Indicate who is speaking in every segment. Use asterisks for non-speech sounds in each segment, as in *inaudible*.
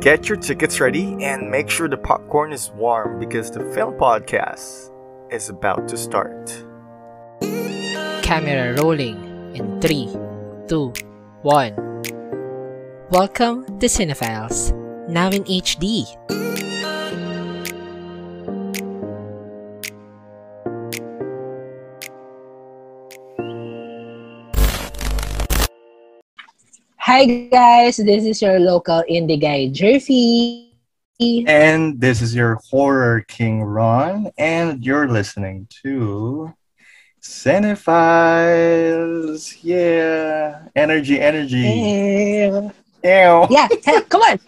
Speaker 1: Get your tickets ready and make sure the popcorn is warm because the film podcast is about to start.
Speaker 2: Camera rolling in 3, 2, 1. Welcome to Cinephiles, now in HD.
Speaker 3: Hi guys, this is your local indie guy, Jerfy.
Speaker 1: And this is your horror king, Ron, and you're listening to Cinephiles. Yeah, energy, energy.
Speaker 3: Yeah,
Speaker 1: Ew.
Speaker 3: yeah. *laughs* hey, come on.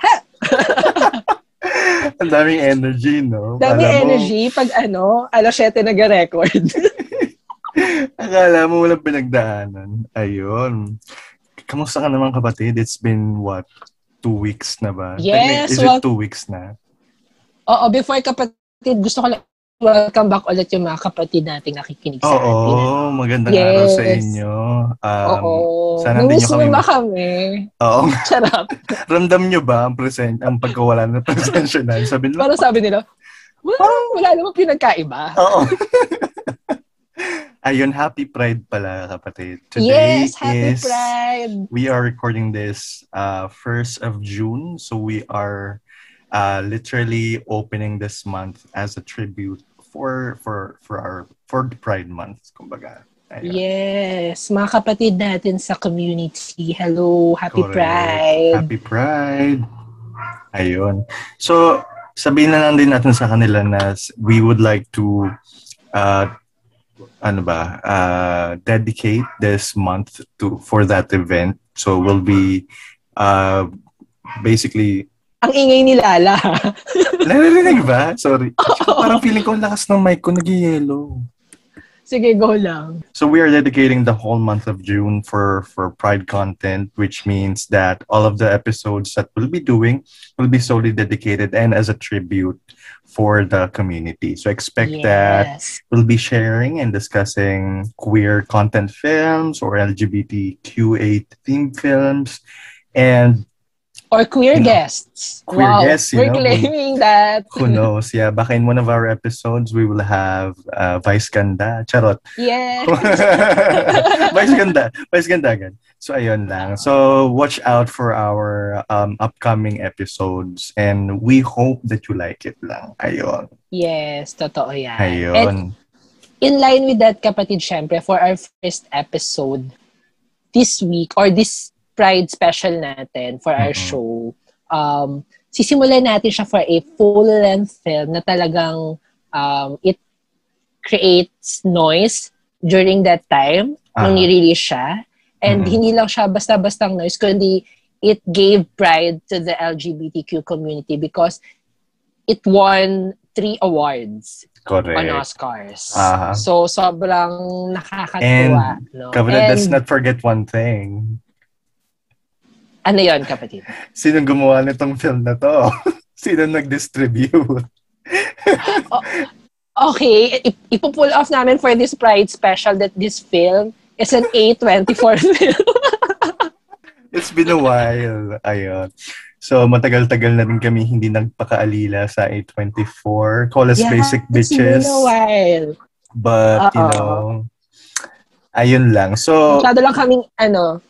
Speaker 1: Ang daming energy, no?
Speaker 3: Dami
Speaker 1: Akala mo-
Speaker 3: energy pag ano, alas 7 nag-record. *laughs*
Speaker 1: Akala mo walang pinagdaanan. Ayun. Kamusta ka naman kapatid? It's been what? Two weeks na ba?
Speaker 3: Yes,
Speaker 1: Is
Speaker 3: well-
Speaker 1: it two weeks na?
Speaker 3: Oo, before kapatid, gusto ko lang welcome back ulit yung mga kapatid nating nakikinig sa atin.
Speaker 1: Oo, magandang
Speaker 3: Yes.
Speaker 1: araw sa inyo. Um,
Speaker 3: Oo.
Speaker 1: sana
Speaker 3: Namiss
Speaker 1: nyo kami
Speaker 3: ba kami?
Speaker 1: Oo. *laughs*
Speaker 3: Charap. *laughs*
Speaker 1: Ramdam nyo ba ang present, ang pagkawala ng presensya na? Sabi nila,
Speaker 3: Parang sabi nila, well, wala namang pinagkaiba.
Speaker 1: oo. *laughs* Ayun, happy Pride pala kapatid. Today
Speaker 3: yes, happy
Speaker 1: is,
Speaker 3: Pride.
Speaker 1: we are recording this uh, 1st of June. So we are uh, literally opening this month as a tribute for for for our for the Pride month, kumbaga. Ayun.
Speaker 3: Yes, mga kapatid natin sa community. Hello, happy
Speaker 1: Correct.
Speaker 3: Pride.
Speaker 1: Happy Pride. Ayun. So, sabihin na lang din natin sa kanila na we would like to uh, ano ba, uh, dedicate this month to for that event. So, we'll be uh, basically
Speaker 3: Ang ingay ni Lala.
Speaker 1: Naririnig ba? Sorry. *laughs* Parang feeling ko ang lakas ng mic ko nag-yellow.
Speaker 3: Sige, go lang.
Speaker 1: So we are dedicating the whole month of June for for Pride content, which means that all of the episodes that we'll be doing will be solely dedicated and as a tribute for the community. So expect that we'll be sharing and discussing queer content films or LGBTQA themed films and
Speaker 3: Or queer guests.
Speaker 1: queer
Speaker 3: wow,
Speaker 1: guests,
Speaker 3: we're
Speaker 1: know.
Speaker 3: claiming that.
Speaker 1: who knows, yeah, baka in one of our episodes we will have uh, Vice Ganda. Charot.
Speaker 3: Yeah. *laughs*
Speaker 1: Vice *laughs* ganda. Vice ganda agad. So, ayun lang. So, watch out for our um, upcoming episodes and we hope that you like it lang. Ayun.
Speaker 3: yes, totoo yan. And in line with that, kapatid, syempre, for our first episode this week, or this Pride special natin for our
Speaker 1: Mhm.
Speaker 3: show, um, sisimulan natin siya for a full-length film na talagang um, it creates noise during that time nung
Speaker 1: Ah.
Speaker 3: nirelease siya. And
Speaker 1: Mhm.
Speaker 3: hindi lang siya basta-bastang noise, kundi it gave pride to the LGBTQ community because it won three awards
Speaker 1: Correct.
Speaker 3: on Oscars.
Speaker 1: Aha.
Speaker 3: So, sobrang nakakatuwa. no?
Speaker 1: Kapatid, let's
Speaker 3: And,
Speaker 1: not forget one thing.
Speaker 3: Ano yon kapatid?
Speaker 1: Sino gumawa nitong film na to? *laughs* Sino nag-distribute? *laughs*
Speaker 3: Okay, ip- ipo-pull off namin for this Pride special that this film is an A24 *laughs* film.
Speaker 1: It's been a while. Ayun. So, matagal-tagal na rin kami hindi nagpakaalila sa A24. Call us basic
Speaker 3: It's
Speaker 1: bitches.
Speaker 3: been a while.
Speaker 1: But, you
Speaker 3: Oo.
Speaker 1: know, ayun lang. So,
Speaker 3: Masyado lang kaming, ano,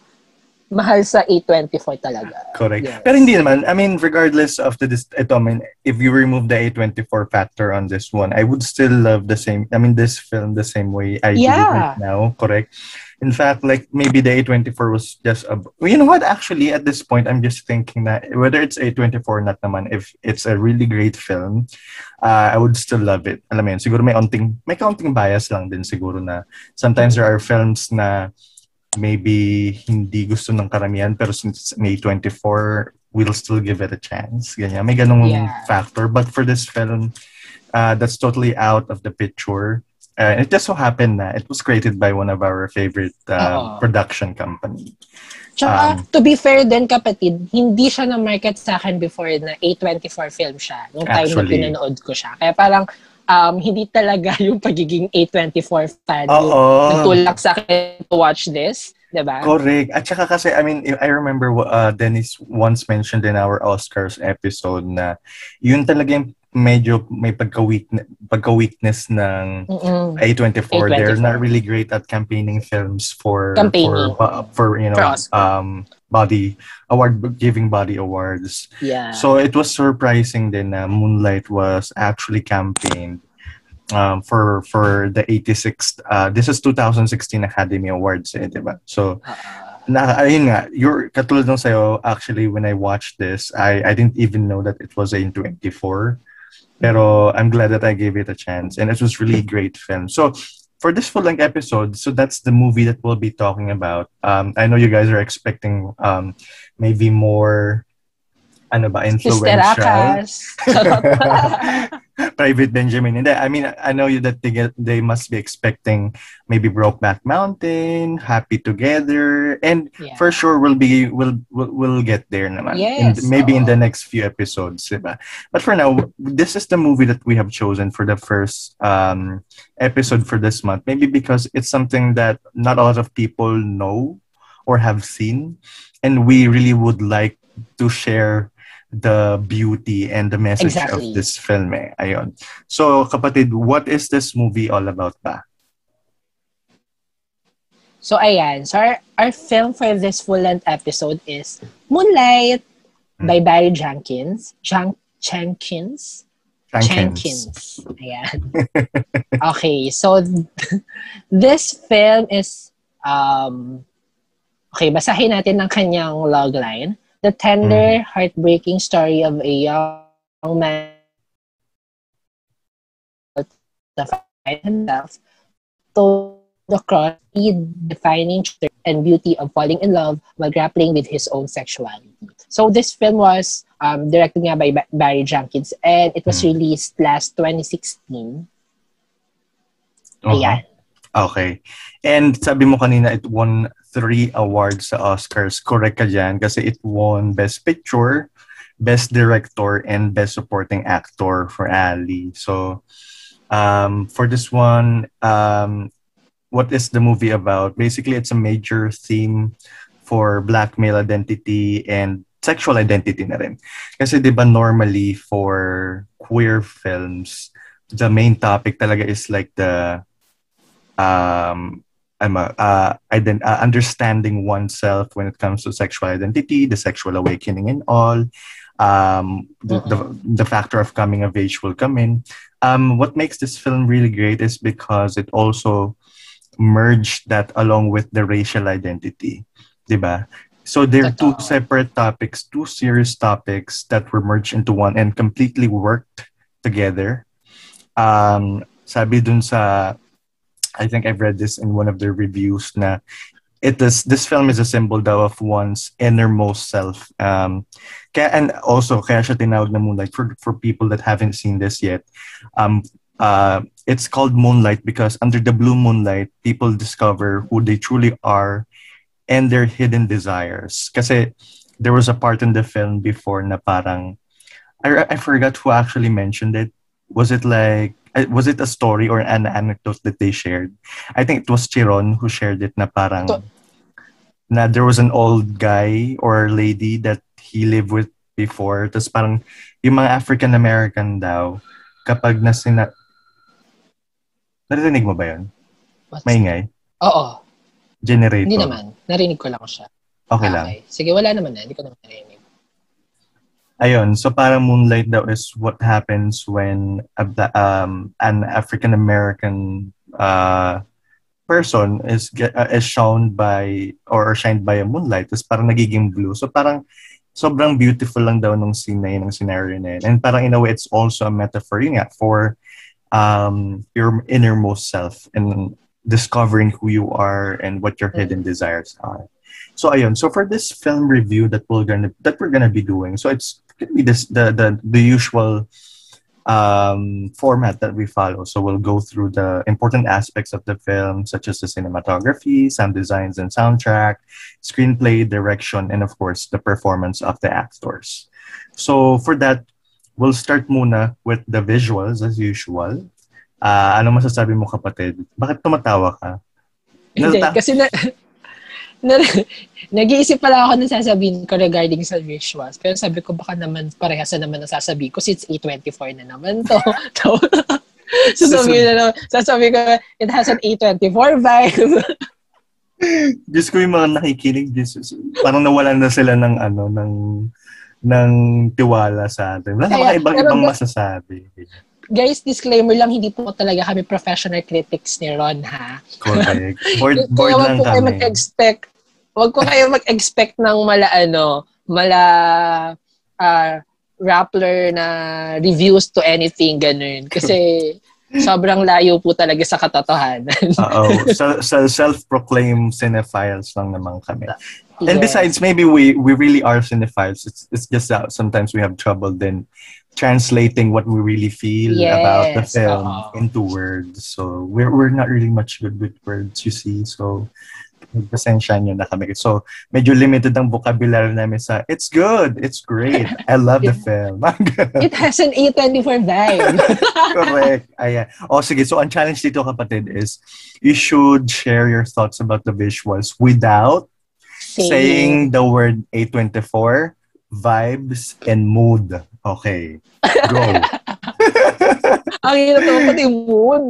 Speaker 3: mahal sa A24 talaga.
Speaker 1: correct.
Speaker 3: Yes.
Speaker 1: Pero hindi naman, I mean, regardless of the, dis- ito, I mean, if you remove the A24 factor on this one, I would still love the same, I mean, this film the same way I do it
Speaker 3: Yeah.
Speaker 1: right now, correct? In fact, like, maybe the A24 was just a, you know what, actually, at this point, I'm just thinking that whether it's A24 or not naman, if it's a really great film, uh, I would still love it. Alam mo yun, siguro may onting, may kaunting bias lang din siguro na sometimes there are films na maybe hindi gusto ng karamihan pero since may 24 we'll still give it a chance ganyan may ganung
Speaker 3: Yeah.
Speaker 1: factor but for this film uh, that's totally out of the picture uh, it just so happened na it was created by one of our favorite uh, production company
Speaker 3: Tsaka,
Speaker 1: Um,
Speaker 3: to be fair din kapatid, hindi siya na-market sa akin before na A24 film siya. Nung time
Speaker 1: Actually.
Speaker 3: na pinanood ko siya. Kaya parang, um, hindi talaga *laughs* yung pagiging A24 fan yung
Speaker 1: Oo.
Speaker 3: nagtulak sa akin to watch this. Diba?
Speaker 1: Correct. At saka kasi, I mean, I remember uh, Dennis once mentioned in our Oscars episode na yun talaga yung medyo may pagka-weakness, pagka-weakness ng
Speaker 3: Mm-mm.
Speaker 1: A24.
Speaker 3: A24.
Speaker 1: They're not really great at campaigning films for
Speaker 3: Campaigning.
Speaker 1: for, for you know
Speaker 3: For
Speaker 1: um body award giving body awards.
Speaker 3: Yeah.
Speaker 1: So it was surprising then na Moonlight was actually campaigned um, for for the 86th uh, this is 2016 Academy Awards eh, diba? So
Speaker 3: Ah,
Speaker 1: na ayun nga, your katulad ng sayo actually when I watched this, I I didn't even know that it was a 24. Pero I'm glad that I gave it a chance and it was really great film. So for this full length episode, so that's the movie that we'll be talking about. Um, I know you guys are expecting um, maybe more ano ba, influential. *laughs* *laughs* *laughs* Private Benjamin. And I mean, I know you that they get, they must be expecting maybe Brokeback Mountain, Happy Together, and
Speaker 3: Yeah.
Speaker 1: for sure we'll be we'll we'll, we'll get there naman.
Speaker 3: Yes,
Speaker 1: In, maybe in the next few episodes, diba? But for now, this is the movie that we have chosen for the first um episode for this month. Maybe because it's something that not a lot of people know or have seen, and we really would like to share the beauty and the message
Speaker 3: Exactly.
Speaker 1: of this film. Eh. Ayun. So, kapatid, what is this movie all about ba?
Speaker 3: So, ayan. So, our, our film for this full-length episode is Moonlight
Speaker 1: Hmm.
Speaker 3: by Barry Jenkins. Jan- Jenkins?
Speaker 1: Jenkins.
Speaker 3: Ayan. *laughs* okay, so *laughs* this film is um okay, basahin natin ng kanyang logline. The tender, heartbreaking story of a young man to find himself to the cross the defining truth and beauty of falling in love while grappling with his own sexuality. So this film was um, directed nga by Ba- Barry Jenkins and it was
Speaker 1: Hmm.
Speaker 3: released last 2016.
Speaker 1: Uh-huh.
Speaker 3: Ayan.
Speaker 1: Okay. And sabi mo kanina, it won three awards sa Oscars. Correct ka dyan kasi it won Best Picture, Best Director, and Best Supporting Actor for Ali. So, um, for this one, um, what is the movie about? Basically, it's a major theme for black male identity and sexual identity na rin. Kasi di ba normally for queer films, the main topic talaga is like the um I'm a, uh, ident- uh, understanding oneself when it comes to sexual identity, the sexual awakening and all. Um, the, the, the factor of coming of age will come in. Um, what makes this film really great is because it also merged that along with the racial identity. Diba? So they're two separate topics, two serious topics that were merged into one and completely worked together. Um, sabi dun sa I think I've read this in one of the reviews na it is this film is a symbol daw of one's innermost self. Um, kaya, and also kaya siya tinawag na Moonlight for for people that haven't seen this yet. Um, uh, it's called Moonlight because under the blue moonlight, people discover who they truly are and their hidden desires. Kasi there was a part in the film before na parang I, I forgot who actually mentioned it. Was it like was it a story or an anecdote that they shared? I think it was Chiron who shared it na parang
Speaker 3: To-
Speaker 1: na there was an old guy or lady that he lived with before. Tapos parang yung mga African American daw kapag na sina Narinig mo ba yun?
Speaker 3: What's-
Speaker 1: Maingay?
Speaker 3: Oo.
Speaker 1: Generator?
Speaker 3: Hindi naman. Narinig ko lang siya.
Speaker 1: Okay
Speaker 3: Ah,
Speaker 1: lang.
Speaker 3: Sige, wala naman na. Hindi ko naman narinig.
Speaker 1: Ayun, so parang Moonlight daw is what happens when a, um, an African American uh, person is get, uh, is shown by or shined by a moonlight. Tapos parang nagiging blue. So parang sobrang beautiful lang daw nung scene na yun, ng scenario na yun. And parang in a way, it's also a metaphor yun nga, for um, your innermost self and discovering who you are and what your hidden desires are. So ayun, so for this film review that we're gonna that we're gonna be doing, so it's be this the the the usual um, format that we follow. So we'll go through the important aspects of the film, such as the cinematography, sound designs and soundtrack, screenplay, direction, and of course the performance of the actors. So for that, we'll start muna with the visuals as usual. Ah, ano masasabi mo kapatid? Bakit tumatawa ka?
Speaker 3: Hindi,
Speaker 1: Nalata-
Speaker 3: kasi na, *laughs* *laughs* nag-iisip pala ako ng sasabihin ko regarding sa visuals. Pero sabi ko, baka naman parehas na naman ang sasabihin ko since 824 na naman to. *laughs* so, *laughs* sasabihin na naman, sasabihin ko, it has an 824 vibe.
Speaker 1: Diyos ko yung mga nakikinig, Diyos, parang nawalan na sila ng ano, ng ng tiwala sa atin. Wala Kaya, ibang ibang masasabi.
Speaker 3: Guys, disclaimer lang, hindi po talaga kami professional critics ni Ron, ha?
Speaker 1: Correct. Board, board lang kami. Kayo
Speaker 3: mag-expect, wag ko kayo mag-expect ng mala, ano, mala, uh, Rappler na reviews to anything, ganun. Kasi, *laughs* sobrang layo po talaga sa katotohanan.
Speaker 1: Oo. *laughs* So, so self-proclaimed cinephiles lang naman kami. And besides, maybe we we really are cinephiles. It's it's just that sometimes we have trouble then translating what we really feel yes. about the film uh-huh. into words. So we're we're not really much good with words, you see. So pasensya nyo na kami. So, medyo limited ang vocabulary namin sa, it's good, it's great, I love the *laughs* film. *laughs*
Speaker 3: it has an A24 vibe.
Speaker 1: Correct. Ayan. O sige, so ang challenge dito kapatid is, you should share your thoughts about the visuals without saying the word A24, vibes, and mood. Okay. Go. *laughs* *laughs*
Speaker 3: Ang hirap naman pati mood.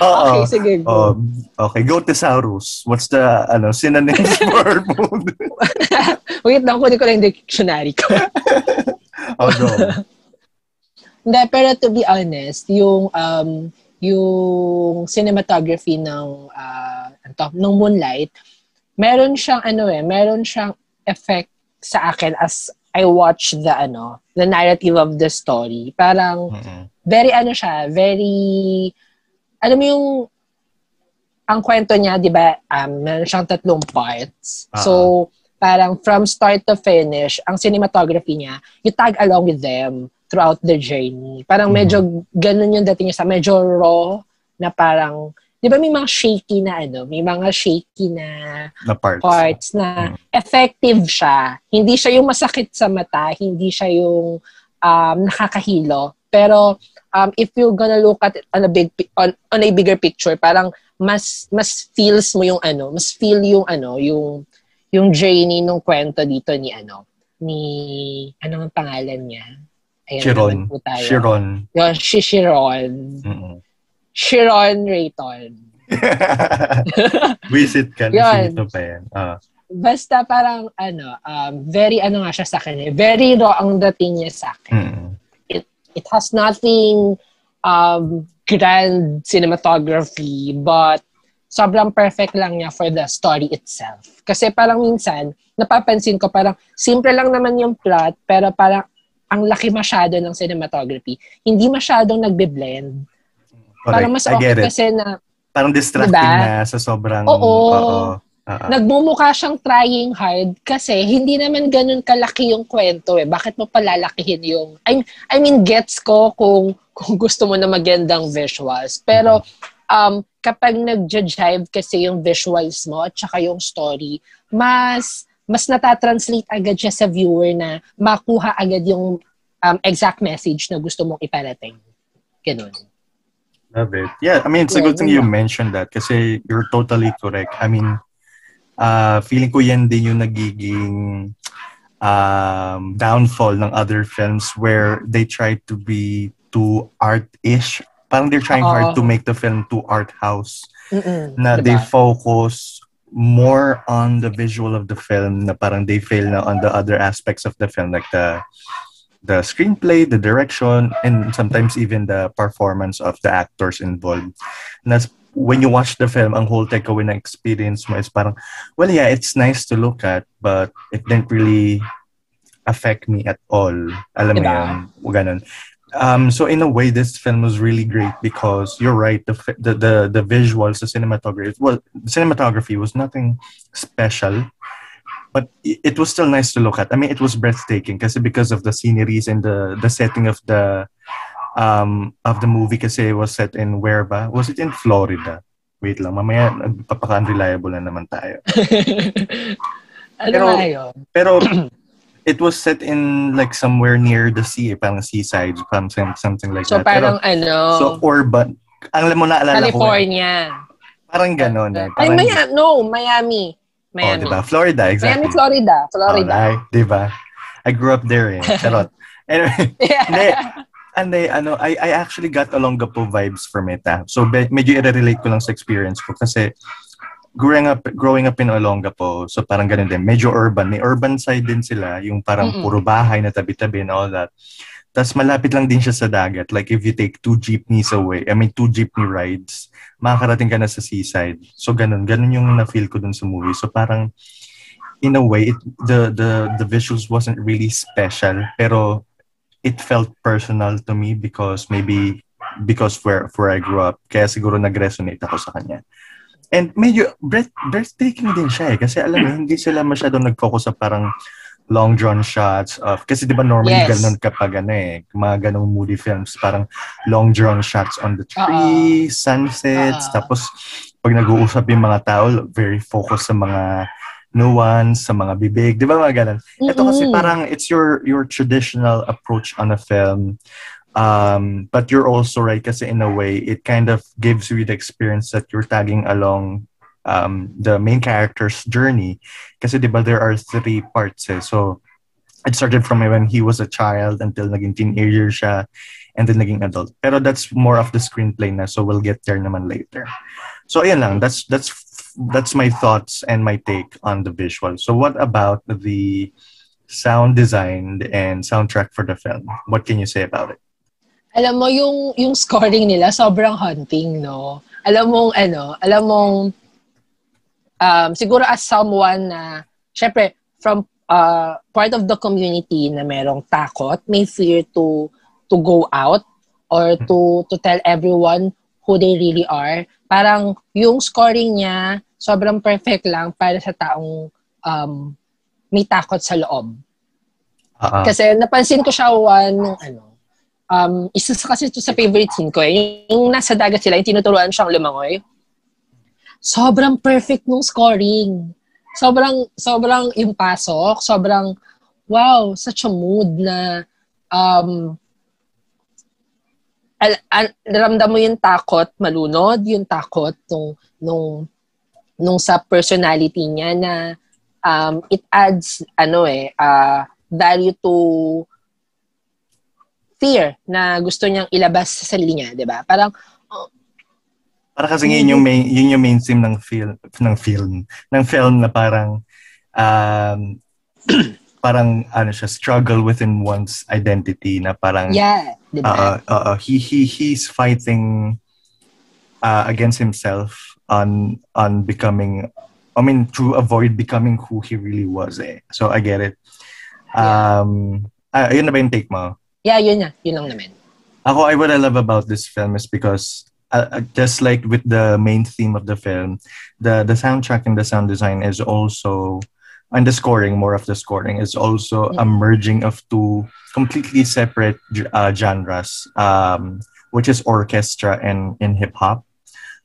Speaker 3: okay, sige, go. Um,
Speaker 1: okay, go Thesaurus. What's the ano synonyms *laughs* for mood? *laughs*
Speaker 3: Wait lang, kunin ko lang yung dictionary ko.
Speaker 1: oh, go.
Speaker 3: Hindi, pero to be honest, yung um, yung cinematography ng uh, ng Moonlight, meron siyang ano eh, meron siyang effect sa akin as I watch the ano, the narrative of the story. Parang mm-hmm. very ano siya, very alam mo yung ang kwento niya, 'di ba, um, meron siyang tatlong parts. Uh-huh. So parang from start to finish, ang cinematography niya, you tag along with them throughout the journey. Parang mm-hmm. medyo ganun yung dating niya sa medyo raw na parang di ba may mga shaky na ano, may mga shaky na,
Speaker 1: na parts.
Speaker 3: parts na mm. effective siya. Hindi siya yung masakit sa mata, hindi siya yung um, nakakahilo. Pero um, if you're gonna look at it on a big on, on a bigger picture, parang mas mas feels mo yung ano, mas feel yung ano, yung yung journey ng kwento dito ni ano, ni ano ang pangalan niya?
Speaker 1: Ayan Chiron. Chiron.
Speaker 3: Yung si Chiron. Mm-mm. Sharon Rayton. *laughs*
Speaker 1: Visit ka na sino pa yan. Uh.
Speaker 3: Basta parang ano, um, very ano nga siya sa akin eh. Very raw ang dating niya sa akin. Mm. It, it has nothing um, grand cinematography but sobrang perfect lang niya for the story itself. Kasi parang minsan, napapansin ko parang simple lang naman yung plot pero parang ang laki masyado ng cinematography. Hindi masyadong nagbe-blend
Speaker 1: Correct.
Speaker 3: Parang mas okay kasi na...
Speaker 1: Parang distracting diba? na sa sobrang... Oo. oo.
Speaker 3: Uh-huh. Nagmumukha siyang trying hard kasi hindi naman ganun kalaki yung kwento eh. Bakit mo palalakihin yung... I, I mean, gets ko kung, *laughs* kung gusto mo na magandang visuals. Pero um, kapag nag-jive kasi yung visuals mo at saka yung story, mas mas natatranslate agad siya sa viewer na makuha agad yung um, exact message na gusto mong iparating. Ganun.
Speaker 1: Love it. Yeah, I mean, it's a good thing you mentioned that kasi you're totally correct. I mean, uh, feeling ko yan din yung nagiging um, downfall ng other films where they try to be too art-ish. Parang they're trying Uh-oh. hard to make the film too art house. Mm-mm, na diba? they focus more on the visual of the film na parang they fail na on the other aspects of the film like the the screenplay, the direction, and sometimes even the performance of the actors involved. And that's when you watch the film, ang whole takeaway na experience mo is parang, well, yeah, it's nice to look at, but it didn't really affect me at all. Alam mo yan, ganun. Um, so in a way, this film was really great because you're right. The the the, the visuals, the cinematography, well, the cinematography was nothing special but it was still nice to look at. I mean, it was breathtaking kasi because of the sceneries and the the setting of the um of the movie kasi it was set in where ba? Was it in Florida? Wait lang, mamaya nagpapaka-unreliable na naman tayo. *laughs*
Speaker 3: ano pero,
Speaker 1: pero *clears throat* it was set in like somewhere near the sea, eh, parang seaside, something, something like
Speaker 3: so,
Speaker 1: that.
Speaker 3: So parang pero, ano?
Speaker 1: So urban. Alam mo na alala
Speaker 3: California.
Speaker 1: ko. California. Parang ganon. Eh.
Speaker 3: Parang, Ay, Miami. No, Miami. Miami.
Speaker 1: Oh, diba? Florida, exactly.
Speaker 3: Miami, Florida. Florida.
Speaker 1: Alright, diba? I grew up there eh. *laughs* Charot. Anyway, *laughs* hindi. And I, ano, I, I actually got Olongapo vibes from it. Ah. So, be, medyo i-relate ko lang sa experience ko kasi growing up growing up in Olongapo, so parang ganun din. Medyo urban. May urban side din sila, yung parang
Speaker 3: Mm-mm.
Speaker 1: puro bahay na tabi-tabi and all that. Tapos malapit lang din siya sa dagat. Like if you take two jeepneys away, I mean two jeepney rides, makakarating ka na sa seaside. So ganun, ganun yung na-feel ko dun sa movie. So parang in a way, it, the the the visuals wasn't really special, pero it felt personal to me because maybe because where where I grew up, kaya siguro nag-resonate ako sa kanya. And medyo breath, breathtaking din siya eh. Kasi alam mo, hindi sila masyadong nag-focus sa parang long drawn shots of kasi 'di ba normally
Speaker 3: Yes.
Speaker 1: ganun kapag ano eh mga ganung moody films parang long drawn shots on the tree sunsets
Speaker 3: Oo.
Speaker 1: tapos pag nag-uusap yung mga tao very focused sa mga nuance sa mga bibig 'di ba mga ganun ito kasi
Speaker 3: Mm-mm.
Speaker 1: parang it's your your traditional approach on a film um but you're also right kasi in a way it kind of gives you the experience that you're tagging along um the main character's journey. Kasi 'di ba there are three parts eh. so it started from when he was a child until naging teenager siya and then naging adult. Pero that's more of the screenplay na so we'll get there naman later. So ayan lang. That's that's that's my thoughts and my take on the visual. So what about the sound design and soundtrack for the film? What can you say about it?
Speaker 3: Alam mo, yung, yung scoring nila, sobrang haunting, no? Alam mong, ano, alam mong, um, siguro as someone na, syempre, from uh, part of the community na merong takot, may fear to to go out or to to tell everyone who they really are. Parang yung scoring niya, sobrang perfect lang para sa taong um, may takot sa loob.
Speaker 1: Ah.
Speaker 3: Kasi napansin ko siya one nung ano, um, isa sa kasi ito sa favorite scene ko eh, yung, yung nasa dagat sila, yung tinuturuan siyang lumangoy. Sobrang perfect nung scoring. Sobrang, sobrang yung pasok, sobrang, wow, such a mood na, um, al, al, ramdam mo yung takot, malunod, yung takot nung, nung, nung sa personality niya na, um, it adds, ano eh, uh, value to fear na gusto niyang ilabas sa sarili niya, 'di ba? Parang
Speaker 1: Para kasi yun yung main yun yung mainstream ng film ng film ng film na parang um *clears throat* parang ano siya struggle within one's identity na parang
Speaker 3: yeah, 'di ba?
Speaker 1: uh, uh, uh, he he he's fighting uh, against himself on on becoming I mean to avoid becoming who he really was eh. So I get it. Um ah, ayun na ba yung take mo?
Speaker 3: yeah, yun na, yun lang naman.
Speaker 1: Ako, I what I love about this film is because uh, uh, just like with the main theme of the film, the the soundtrack and the sound design is also and the scoring, more of the scoring is also a
Speaker 3: Mm.
Speaker 1: merging of two completely separate uh, genres, um, which is orchestra and in hip hop.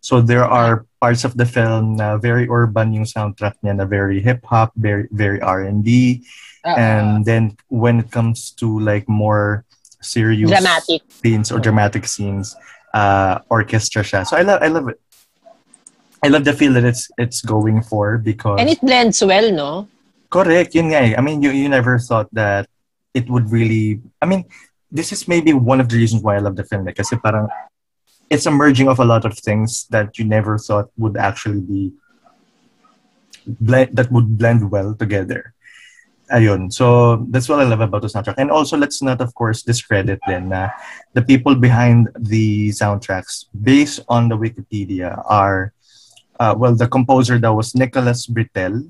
Speaker 1: So there are parts of the film na very urban yung soundtrack niya na very hip hop, very very R&B,
Speaker 3: Uh,
Speaker 1: and then when it comes to like more serious
Speaker 3: dramatic.
Speaker 1: scenes or dramatic scenes, uh, orchestra siya. So I love, I love it. I love the feel that it's it's going for because
Speaker 3: And it blends well, no?
Speaker 1: correct yun nga eh. I mean you you never thought that it would really I mean this is maybe one of the reasons why I love the film eh, kasi parang it's a merging of a lot of things that you never thought would actually be blend that would blend well together. Ayun. So that's what I love about the soundtrack. And also let's not of course discredit then na the people behind the soundtracks based on the Wikipedia are uh, well the composer that was Nicholas Britell.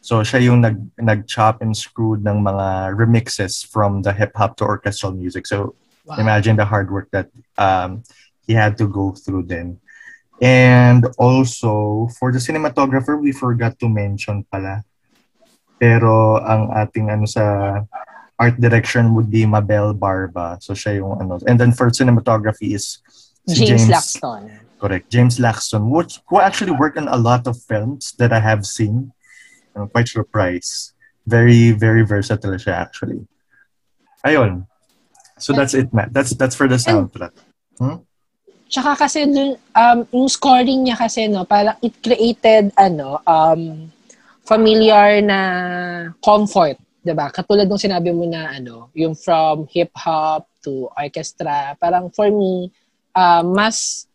Speaker 1: So siya yung nag nag-chop and screwed ng mga remixes from the hip hop to orchestral music. So
Speaker 3: Wow.
Speaker 1: imagine the hard work that um, he had to go through then. And also, for the cinematographer, we forgot to mention pala. Pero ang ating ano sa art direction would be Mabel Barba. So siya yung ano. And then for cinematography is si
Speaker 3: James, Laxton.
Speaker 1: Correct. James Laxton, which, who actually worked on a lot of films that I have seen. I'm quite surprised. Very, very versatile siya actually. Ayun. So that's it, Matt. That's that's for the soundtrack.
Speaker 3: Tsaka kasi dun, um, yung scoring niya kasi, no, parang it created, ano, um, familiar na comfort, 'di ba? Katulad ng sinabi mo na ano, yung from hip hop to orchestra, parang for me uh, mas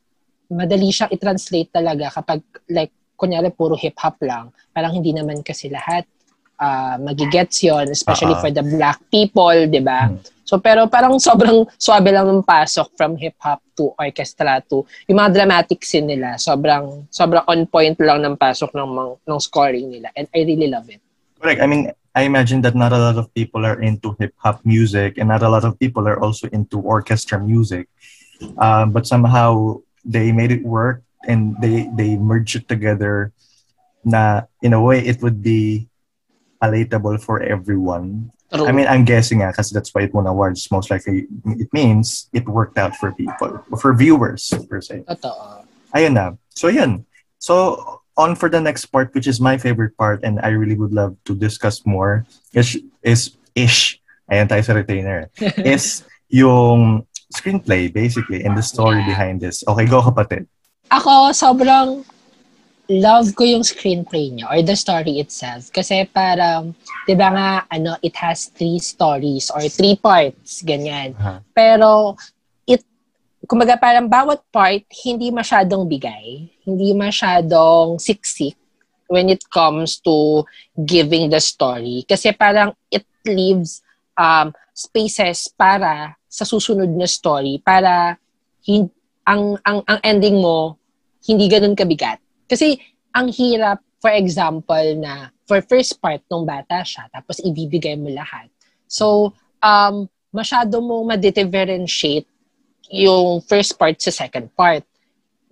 Speaker 3: madali siyang i-translate talaga kapag like kunyari puro hip hop lang. Parang hindi naman kasi lahat uh, magigets yon especially uh-huh. for the black people, 'di ba? Hmm. So pero parang sobrang swabe lang ng pasok from hip hop to orchestra to yung mga dramatic scene nila. Sobrang sobrang on point lang ng pasok ng ng scoring nila and I really love it.
Speaker 1: Correct. I mean, I imagine that not a lot of people are into hip hop music and not a lot of people are also into orchestra music. Um, but somehow they made it work and they they merged it together na in a way it would be palatable for everyone. I mean, I'm guessing because that's why it won awards. Most likely, it means it worked out for people, for viewers, per se.
Speaker 3: Totoo.
Speaker 1: Ayun na. So, yun. So, on for the next part, which is my favorite part, and I really would love to discuss more, is, is ish. Ayan tayo sa retainer. *laughs* is yung screenplay, basically, and the story yeah. behind this. Okay, go kapatid.
Speaker 3: Ako, sobrang love ko yung screenplay niya or the story itself. Kasi parang, di ba nga, ano, it has three stories or three parts, ganyan. Uh-huh. Pero, it, kumbaga parang bawat part, hindi masyadong bigay. Hindi masyadong siksik when it comes to giving the story. Kasi parang it leaves um, spaces para sa susunod na story para hin- ang, ang, ang ending mo hindi ganun kabigat kasi ang hirap, for example, na for first part nung bata siya, tapos ibibigay mo lahat. So, um, masyado mo ma-differentiate yung first part sa second part.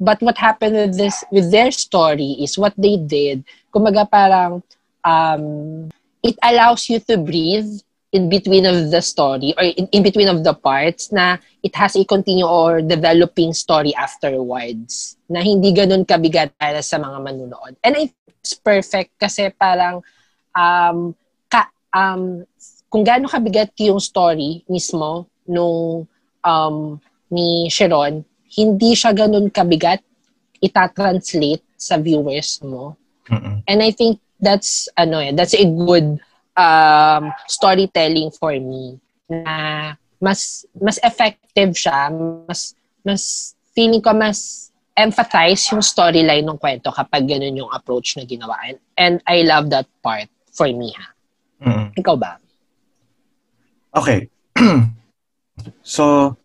Speaker 3: But what happened with this, with their story is what they did, kumaga parang, um, it allows you to breathe in between of the story or in, in between of the parts na it has a continue or developing story afterwards na hindi ganun kabigat para sa mga manunood. And I think it's perfect kasi parang um, ka, um, kung gaano kabigat yung story mismo nung um, ni Sharon, hindi siya ganun kabigat itatranslate sa viewers mo. Mm-mm. And I think that's ano eh, that's a good um, storytelling for me na mas mas effective siya, mas mas feeling ko mas empathize yung storyline ng kwento kapag ganun yung approach na ginawa. And, and I love that part for me ha. Mm-hmm. Ikaw ba?
Speaker 1: Okay. *clears throat* so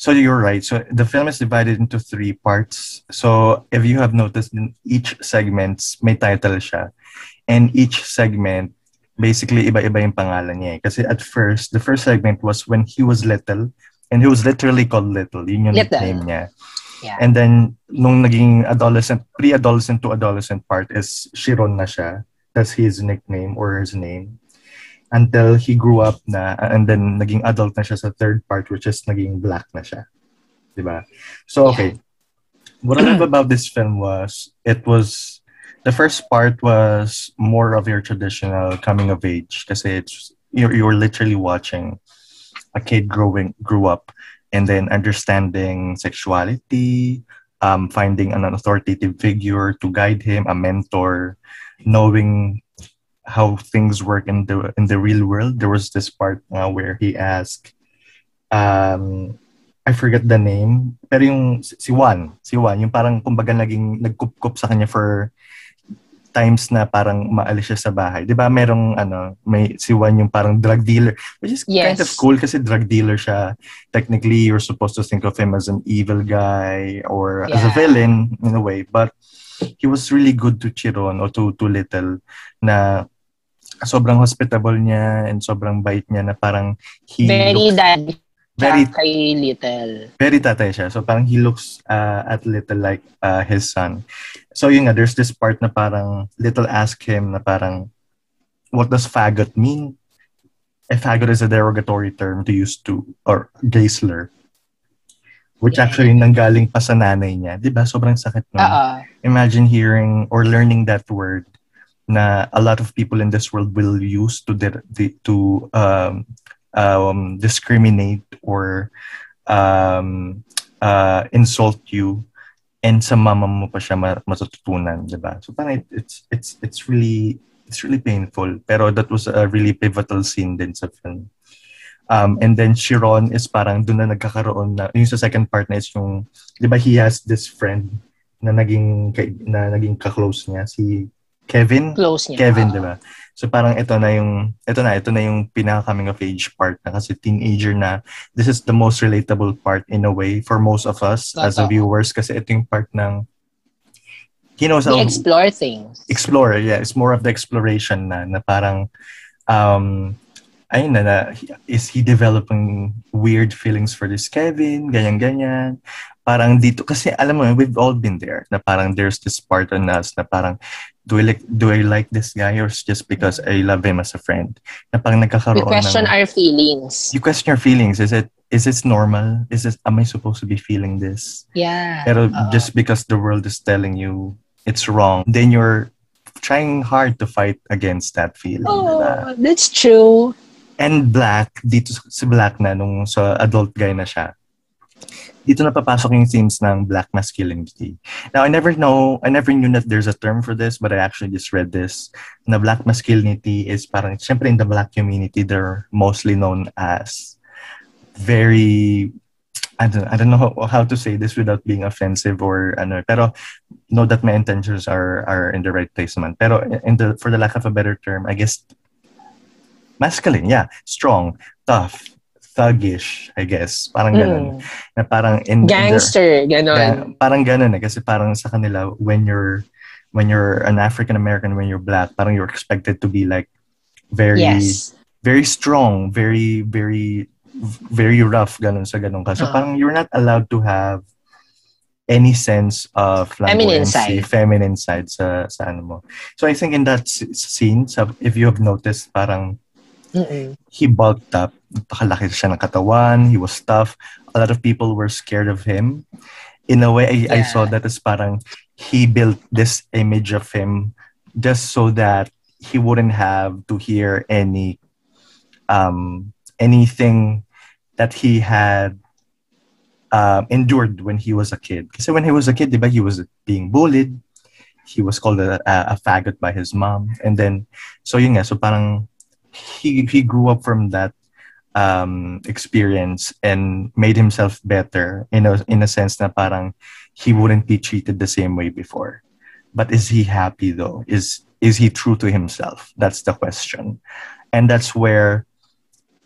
Speaker 1: so you're right. So the film is divided into three parts. So if you have noticed in each segments may title siya. And each segment basically iba-iba yung pangalan niya eh. Kasi at first, the first segment was when he was little and he was literally called Little. Yun yung little. nickname niya. Yeah. And then, nung naging adolescent, pre-adolescent to adolescent part is Shiron na siya. That's his nickname or his name. Until he grew up na, and then naging adult na siya sa third part, which is naging black na siya. Diba? So, okay. Yeah. What I love about this film was, it was the first part was more of your traditional coming of age because it's you're, you're literally watching a kid growing grew up and then understanding sexuality um, finding an authoritative figure to guide him a mentor knowing how things work in the in the real world. There was this part uh, where he asked um, I forget the name pero yung si Juan si Juan yung parang kumbaga naging nagkup sa kanya for times na parang maalis siya sa bahay. 'Di ba? Merong ano, may si Juan yung parang drug dealer, which is yes. kind of cool kasi drug dealer siya. Technically, you're supposed to think of him as an evil guy or yeah. as a villain in a way, but he was really good to Chiron or to to Little na sobrang hospitable niya and sobrang bait niya na parang
Speaker 3: he very looks, daddy very kay Little.
Speaker 1: Very tatay siya. So parang he looks uh, at Little like uh, his son. So yun nga, there's this part na parang Little ask him na parang what does faggot mean? A faggot is a derogatory term to use to or gay slur. Which yeah. actually nanggaling pa sa nanay niya. Di ba? Sobrang sakit nun. Uh-uh. Imagine hearing or learning that word na a lot of people in this world will use to de- de- to um, um, discriminate or um, uh, insult you and sa mama mo pa siya matututunan, di ba? So parang it's it's it's really it's really painful. Pero that was a really pivotal scene din sa film. Um, and then Chiron is parang doon na nagkakaroon na, yung sa second part na is yung, di ba he has this friend na naging, na naging ka-close niya, si Kevin?
Speaker 3: Close niya.
Speaker 1: Kevin,
Speaker 3: uh,
Speaker 1: di ba? So parang ito na yung, ito na, ito na yung pinaka coming of age part na kasi teenager na, this is the most relatable part in a way for most of us
Speaker 3: Totoo.
Speaker 1: as a viewers kasi ito yung part ng, he knows how,
Speaker 3: explore things.
Speaker 1: explore, yeah, it's more of the exploration na, na parang, um, ayun na, na, is he developing weird feelings for this Kevin, ganyan-ganyan. Parang dito, kasi alam mo, we've all been there, na parang there's this part on us na parang, do I like, do I like this guy or just because I love him as a friend? Na parang nagkakaroon
Speaker 3: question
Speaker 1: ng,
Speaker 3: our feelings.
Speaker 1: you question your feelings. Is it, is this normal? Is this, am I supposed to be feeling this?
Speaker 3: Yeah.
Speaker 1: Pero
Speaker 3: Oo.
Speaker 1: just because the world is telling you it's wrong, then you're trying hard to fight against that feeling. diba?
Speaker 3: Oh, that's true.
Speaker 1: And Black, dito si Black na, nung sa adult guy na siya, dito na papasok yung themes ng black masculinity. Now, I never know, I never knew that there's a term for this, but I actually just read this, na black masculinity is parang, syempre in the black community, they're mostly known as very, I don't, I don't know how, how to say this without being offensive or ano, pero know that my intentions are are in the right place naman. Pero in the, for the lack of a better term, I guess masculine, yeah. Strong, tough, thuggish, I guess. Parang ganun.
Speaker 3: Mm.
Speaker 1: Na parang in, in their-
Speaker 3: Gangster, ganon.
Speaker 1: Yeah, parang ganun eh. Kasi parang sa kanila, when you're when you're an African American, when you're black, parang you're expected to be like very
Speaker 3: yes.
Speaker 1: very strong, very very very rough ganun sa ganun ka. So
Speaker 3: Ah.
Speaker 1: parang you're not allowed to have any sense of
Speaker 3: Feminine side.
Speaker 1: feminine side sa sa ano mo. So I think in that scene, if you have noticed, parang
Speaker 3: Mm-mm.
Speaker 1: he bulked up. Napakalaki siya ng katawan. He was tough. A lot of people were scared of him. In a way, I, I saw that as parang he built this image of him just so that he wouldn't have to hear any um, anything that he had um, endured when he was a kid. Kasi when he was a kid, diba, he was being bullied. He was called a, a, a faggot by his mom. And then, so yun nga, so parang he he grew up from that um, experience and made himself better in a in a sense na parang he wouldn't be treated the same way before. But is he happy though? Is is he true to himself? That's the question, and that's where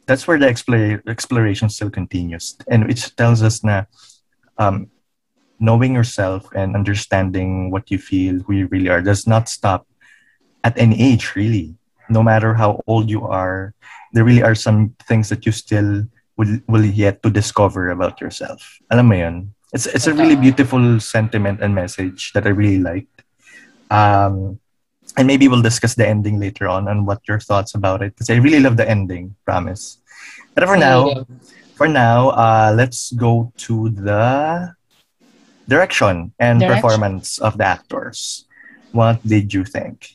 Speaker 1: that's where the explore, exploration still continues, and it tells us na um, knowing yourself and understanding what you feel, who you really are, does not stop at any age, really no matter how old you are, there really are some things that you still will, will yet to discover about yourself. Alam mo yun? It's, it's a really beautiful sentiment and message that I really liked. Um, and maybe we'll discuss the ending later on and what your thoughts about it. Because I really love the ending, promise. But for now, for now, uh, let's go to the direction and
Speaker 3: Direction.
Speaker 1: performance of the actors. What did you think?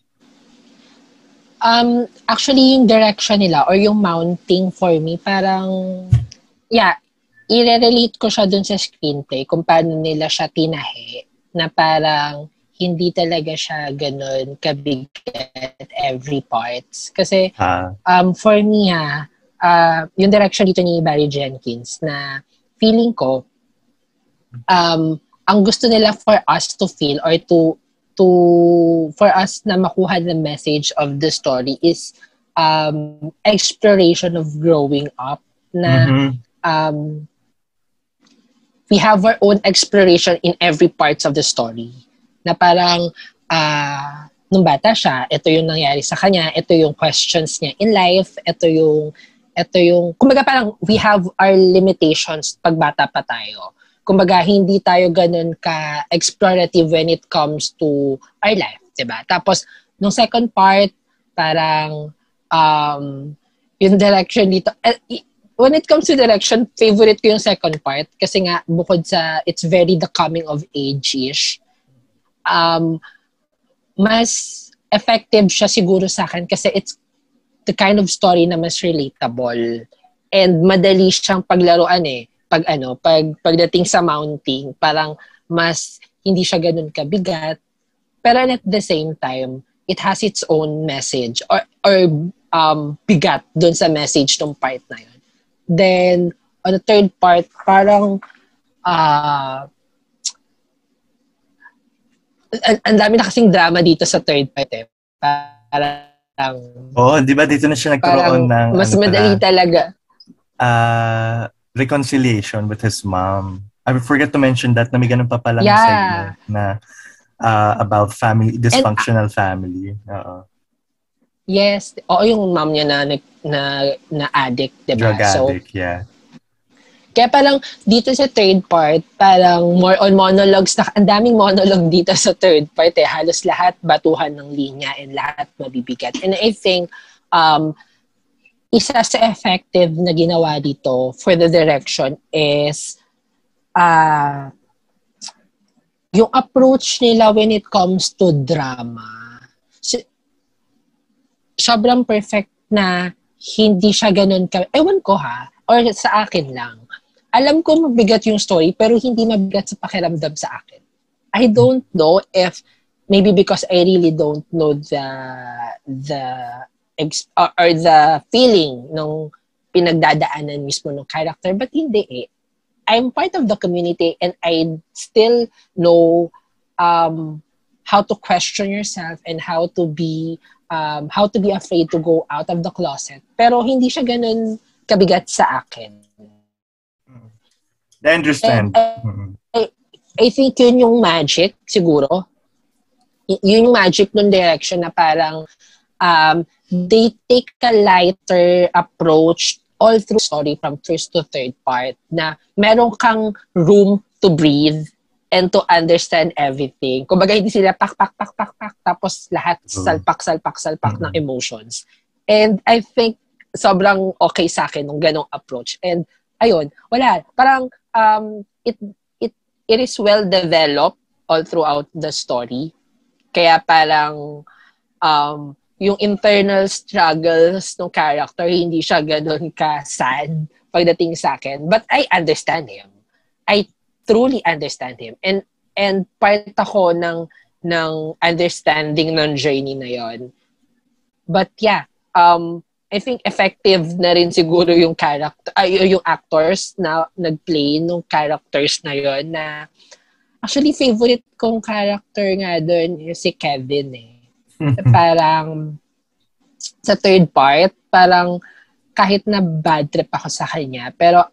Speaker 3: Um, actually, yung direction nila or yung mounting for me, parang, yeah, i-relate ko siya dun sa screenplay kung paano nila siya tinahe na parang hindi talaga siya ganun kabigat every parts. Kasi
Speaker 1: Uh,
Speaker 3: um, for me ha, uh, yung direction dito ni Barry Jenkins na feeling ko, um, ang gusto nila for us to feel or to to for us na makuha the message of the story is um, exploration of growing up na
Speaker 1: mhm.
Speaker 3: um, we have our own exploration in every parts of the story. Na parang, ah, nung bata siya, ito yung nangyari sa kanya, ito yung questions niya in life, ito yung, ito yung, kumbaga parang we have our limitations pag bata pa tayo. Kumbaga, hindi tayo ganun ka-explorative when it comes to our life, ba? Tapos, nung second part, parang, um, yung direction dito, i- when it comes to direction, favorite ko yung second part kasi nga bukod sa it's very the coming of age-ish. Um, mas effective siya siguro sa akin kasi it's the kind of story na mas relatable and madali siyang paglaruan eh. Pag ano, pag pagdating sa mounting, parang mas hindi siya ganun kabigat. Pero at the same time, it has its own message or or um bigat dun sa message ng part na yun. Then on the third part parang uh, ang, ang dami na kasing drama dito sa third part eh. Parang
Speaker 1: Oo, di ba dito na siya nagkaroon ng
Speaker 3: mas
Speaker 1: ano
Speaker 3: madali talaga.
Speaker 1: uh, reconciliation with his mom. I forget to mention that na may ganun pa palang
Speaker 3: Yeah.
Speaker 1: segment na uh, about family, dysfunctional family. Oo.
Speaker 3: Yes. Oo, yung mom niya na na na addict, 'di ba?
Speaker 1: Drug
Speaker 3: So
Speaker 1: addict, yeah.
Speaker 3: kaya parang dito sa third part, parang more on monologues na ang daming monologue dito sa third part eh. Halos lahat batuhan ng linya and lahat mabibigat. And I think um isa sa effective na ginawa dito for the direction is uh, yung approach nila when it comes to drama. Si- sobrang perfect na hindi siya ganun ka... Ewan ko ha, or sa akin lang. Alam ko mabigat yung story, pero hindi mabigat sa pakiramdam sa akin. I don't know if maybe because I really don't know the the ex- or, or the feeling nung pinagdadaanan mismo ng character but hindi eh I'm part of the community and I still know um, how to question yourself and how to be um, how to be afraid to go out of the closet pero hindi siya ganun kabigat sa akin
Speaker 1: I understand.
Speaker 3: And,
Speaker 1: Mhm.
Speaker 3: I think yun yung magic, siguro. Y- yun yung magic ng direction na parang um, they take a lighter approach all through story from first to third part na meron kang room to breathe and to understand everything. Kumbaga, hindi sila pak, pak, pak, pak, pak, tapos lahat
Speaker 1: True.
Speaker 3: salpak, salpak, salpak ng
Speaker 1: Mhm.
Speaker 3: emotions. And I think sobrang okay sa akin nung ganong approach. And ayun, wala. Parang um, it it it is well developed all throughout the story. Kaya parang um, yung internal struggles ng character, hindi siya ganun ka-sad pagdating sa akin. But I understand him. I truly understand him. And and part ako ng ng understanding ng journey na yon. But yeah, um, I think effective na rin siguro yung character, ay, yung actors na nag-play nung characters na yon na actually favorite kong character nga doon si Kevin eh. *laughs* parang sa third part, parang kahit na bad trip ako sa kanya, pero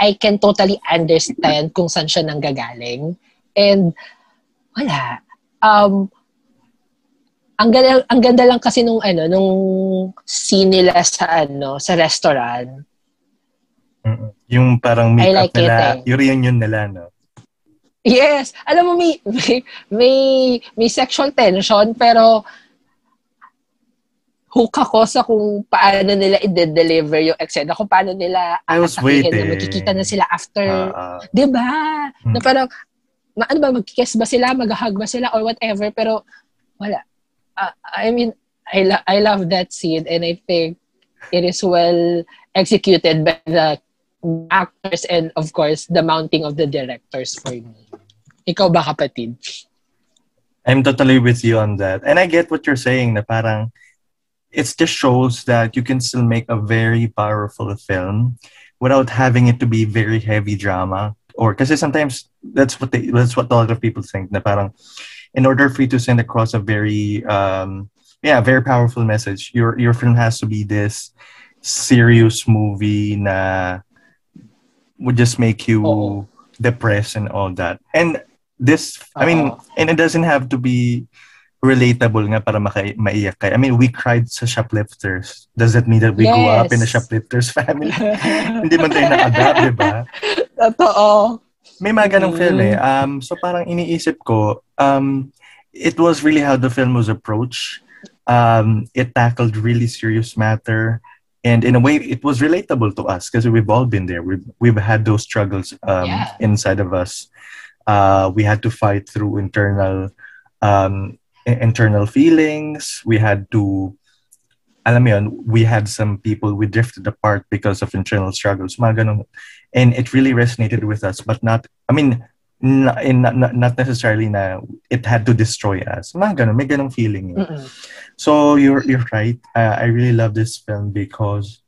Speaker 3: I can totally understand kung saan siya nanggagaling. And wala. Um, ang ganda, ang ganda lang kasi nung ano, nung scene nila sa ano, sa restaurant.
Speaker 1: Mhm. Yung parang
Speaker 3: I
Speaker 1: meet-up
Speaker 3: like
Speaker 1: nila,
Speaker 3: eh.
Speaker 1: yung reunion nila, no?
Speaker 3: Yes, alam mo may may may, may sexual tension pero hook ako sa kung paano nila i-deliver yung eksena, kung paano nila
Speaker 1: I was waiting.
Speaker 3: na magkikita na sila after,
Speaker 1: Ah, ah.
Speaker 3: 'di ba? Na
Speaker 1: Hmm.
Speaker 3: parang ma, ano ba magkikiss ba sila, mag-hug ba sila or whatever pero wala. Ah, I mean, I lo- I love that scene and I think it is well executed by the actors and of course the mounting of the directors for me. Ikaw ba kapatid?
Speaker 1: I'm totally with you on that. And I get what you're saying na parang it just shows that you can still make a very powerful film without having it to be very heavy drama. Or kasi sometimes that's what they, that's what a lot of people think na parang in order for you to send across a very um yeah, very powerful message, your your film has to be this serious movie na would just make you
Speaker 3: Oo.
Speaker 1: depressed and all that. And this, I mean, and it doesn't have to be relatable nga para maka- maiyak kayo. I mean, we cried sa shoplifters. Does that mean that we grew up in a
Speaker 3: Yes.
Speaker 1: shoplifters family? *laughs* Hindi man tayo na-adapt, di ba?
Speaker 3: Totoo.
Speaker 1: May mga ganong
Speaker 3: Mm.
Speaker 1: film eh. Um, so parang iniisip ko, um, it was really how the film was approached. Um, it tackled really serious matter. And in a way, it was relatable to us because we've all been there. We've, we've had those struggles um,
Speaker 3: Yeah.
Speaker 1: inside of us. Uh, we had to fight through internal um, internal feelings. We had to, alam mo yun, we had some people we drifted apart because of internal struggles. Mga ganun. And it really resonated with us, but not, I mean, na, in, na, not necessarily na it had to destroy us. Mga ganun, may ganung feeling. So you're you're right. Uh, I really love this film because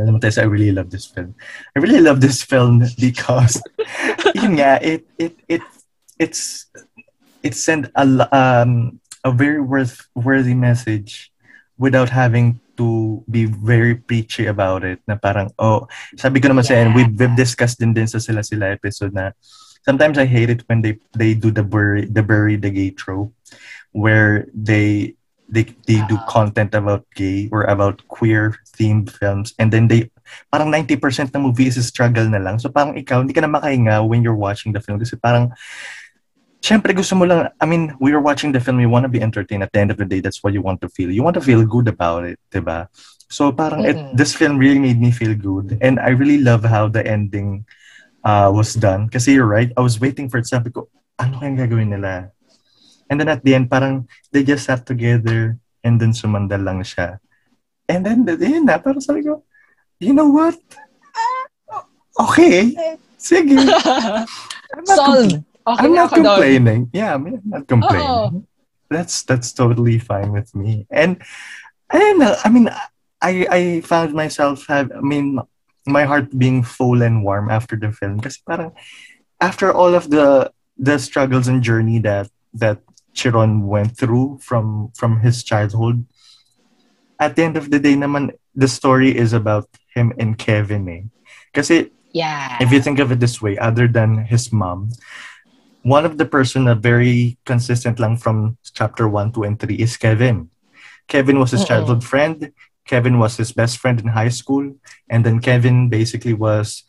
Speaker 1: alam mo, I really love this film. I really love this film *laughs* because *laughs* yun nga, it it it it's it sent a um a very worth worthy message without having to be very preachy about it na parang oh sabi ko naman sa
Speaker 3: Yeah.
Speaker 1: we've, we've discussed din din sa sila sila episode na sometimes I hate it when they they do the bury the bury the gay trope where they they they do
Speaker 3: Ah.
Speaker 1: content about gay or about queer themed films and then they parang 90% ng movie is struggle na lang so parang ikaw hindi ka na makahinga when you're watching the film kasi parang Siyempre gusto mo lang, I mean, we are watching the film, you want to be entertained. At the end of the day, that's what you want to feel. You want to feel good about it, diba? So parang it,
Speaker 3: Mm-mm.
Speaker 1: this film really made me feel good. And I really love how the ending uh, was done. Kasi you're right, I was waiting for it. Sabi ko, ano kayang gagawin nila? And then at the end, parang they just sat together and then sumandal lang siya. And then, yun na, ah, parang sabi ko, you know what? Okay. Sige. *laughs* I'm not
Speaker 3: Solved. Okay
Speaker 1: I'm not
Speaker 3: doon.
Speaker 1: complaining. Yeah, I mean, I'm not complaining.
Speaker 3: Oo.
Speaker 1: That's that's totally fine with me. And I don't know. I mean, I I found myself have. I mean, my heart being full and warm after the film. Kasi parang after all of the the struggles and journey that that Chiron went through from from his childhood, at the end of the day, naman the story is about him and Kevin. Eh. Kasi
Speaker 3: Yeah.
Speaker 1: if you think of it this way, other than his mom, one of the person that very consistent lang from chapter 1, 2, and 3 is Kevin. Kevin was his
Speaker 3: Oo.
Speaker 1: childhood friend. Kevin was his best friend in high school. And then Kevin basically was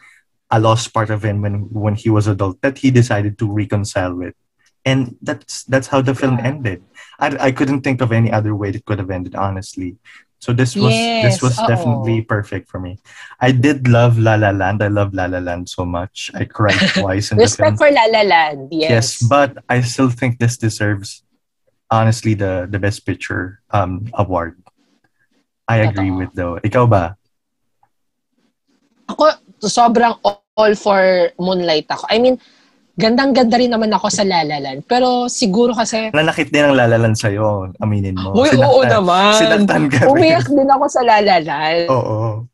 Speaker 1: a lost part of him when, when he was adult that he decided to reconcile with. And that's that's how the film
Speaker 3: Yeah.
Speaker 1: ended. I, I couldn't think of any other way it could have ended, honestly. So this was this
Speaker 3: Yes,
Speaker 1: was
Speaker 3: oo.
Speaker 1: definitely perfect for me. I did love La La Land. I love La La Land so much. I cried *laughs* twice in the film.
Speaker 3: Respect for La La Land.
Speaker 1: Yes,
Speaker 3: Yes.
Speaker 1: but I still think this deserves honestly the the best picture um award. I agree with though. Ikaw ba?
Speaker 3: ako, sobrang all for Moonlight ako. I mean, gandang-ganda rin naman ako sa La La Land. Pero siguro kasi,
Speaker 1: Nanakit din ang La La Land sa'yo, aminin mo.
Speaker 3: Uy, oo naman.
Speaker 1: Sinaktan ka rin.
Speaker 3: Umiyak din ako sa La La Land.
Speaker 1: Oo.